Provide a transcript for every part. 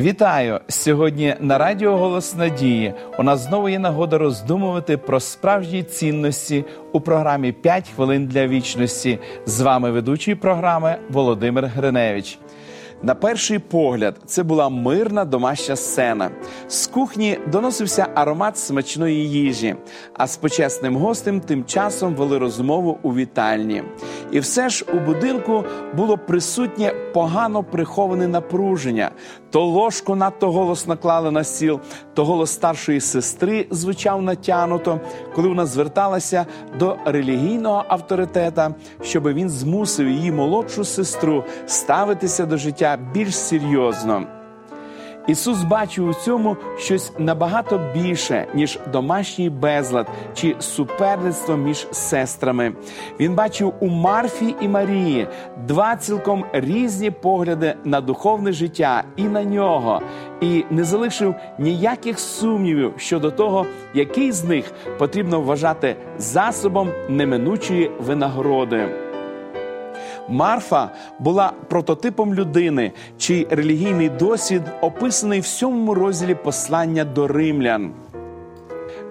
Вітаю сьогодні на Радіо Голос Надії. У нас знову є нагода роздумувати про справжні цінності у програмі «5 хвилин для вічності. З вами ведучий програми Володимир Гриневич. На перший погляд, це була мирна домашня сцена. З кухні доносився аромат смачної їжі, а з почесним гостем тим часом вели розмову у вітальні. І все ж у будинку було присутнє погано приховане напруження. То ложку надто голосно клали на стіл, то голос старшої сестри звучав натянуто, коли вона зверталася до релігійного авторитета, щоб він змусив її молодшу сестру ставитися до життя більш серйозно. Ісус бачив у цьому щось набагато більше, ніж домашній безлад чи суперництво між сестрами. Він бачив у Марфі і Марії два цілком різні погляди на духовне життя і на нього, і не залишив ніяких сумнівів щодо того, який з них потрібно вважати засобом неминучої винагороди. Марфа була прототипом людини, чий релігійний досвід описаний в сьомому розділі послання до римлян.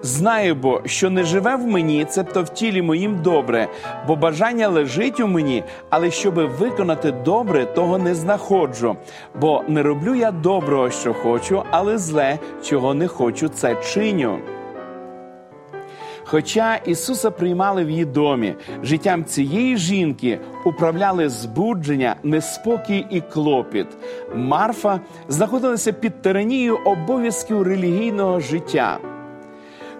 Знаю бо, що не живе в мені, цебто в тілі моїм добре, бо бажання лежить у мені, але щоби виконати добре, того не знаходжу. Бо не роблю я доброго, що хочу, але зле, чого не хочу, це чиню. Хоча Ісуса приймали в її домі, життям цієї жінки управляли збудження, неспокій і клопіт. Марфа знаходилася під тиранією обов'язків релігійного життя.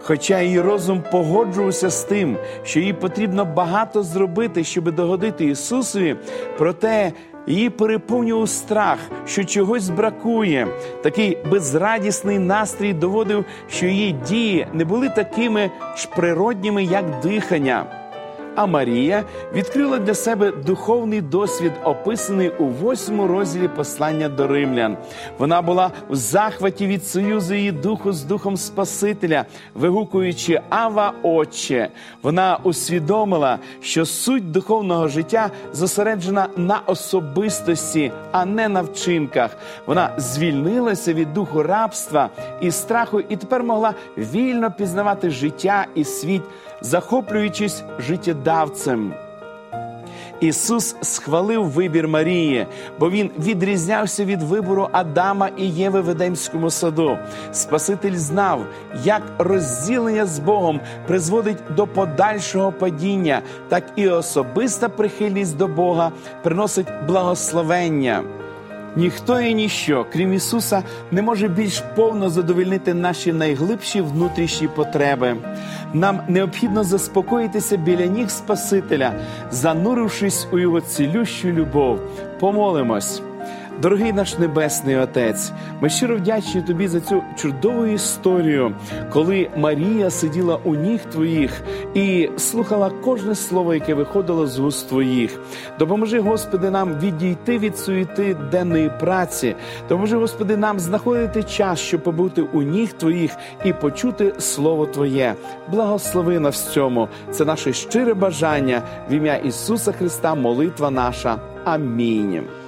Хоча її розум погоджувався з тим, що їй потрібно багато зробити, щоб догодити Ісусові, проте Її переповнював страх, що чогось бракує. Такий безрадісний настрій доводив, що її дії не були такими ж природніми, як дихання. А Марія відкрила для себе духовний досвід, описаний у восьмому розділі послання до римлян. Вона була в захваті від союзу її духу з духом Спасителя, вигукуючи Ава Отче. Вона усвідомила, що суть духовного життя зосереджена на особистості, а не на вчинках. Вона звільнилася від духу рабства і страху, і тепер могла вільно пізнавати життя і світ, захоплюючись життєдавцем життєдавцем. Ісус схвалив вибір Марії, бо Він відрізнявся від вибору Адама і Єви в Едемському саду. Спаситель знав, як розділення з Богом призводить до подальшого падіння, так і особиста прихильність до Бога приносить благословення. Ніхто і ніщо, крім Ісуса, не може більш повно задовільнити наші найглибші внутрішні потреби. Нам необхідно заспокоїтися біля ніг Спасителя, занурившись у його цілющу любов. Помолимось. Дорогий наш Небесний Отець, ми щиро вдячні тобі за цю чудову історію, коли Марія сиділа у ніг твоїх і слухала кожне слово, яке виходило з вуст твоїх. Допоможи, Господи, нам відійти від суєти денної праці. Допоможи, Господи, нам знаходити час, щоб побути у ніг Твоїх і почути Слово Твоє. Благослови нас в цьому. Це наше щире бажання в ім'я Ісуса Христа, молитва наша. Амінь.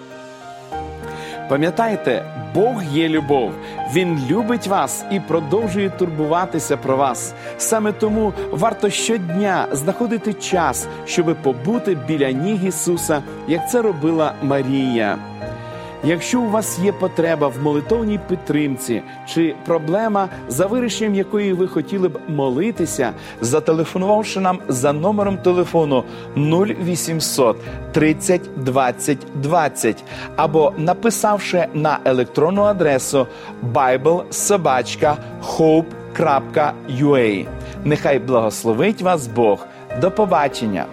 Пам'ятайте, Бог є любов, Він любить вас і продовжує турбуватися про вас. Саме тому варто щодня знаходити час, щоби побути біля ніг Ісуса, як це робила Марія. Якщо у вас є потреба в молитовній підтримці чи проблема, за вирішенням якої ви хотіли б молитися, зателефонувавши нам за номером телефону 0800 30 20 20 або написавши на електронну адресу biblesobachka.hope.ua. Нехай благословить вас Бог. До побачення!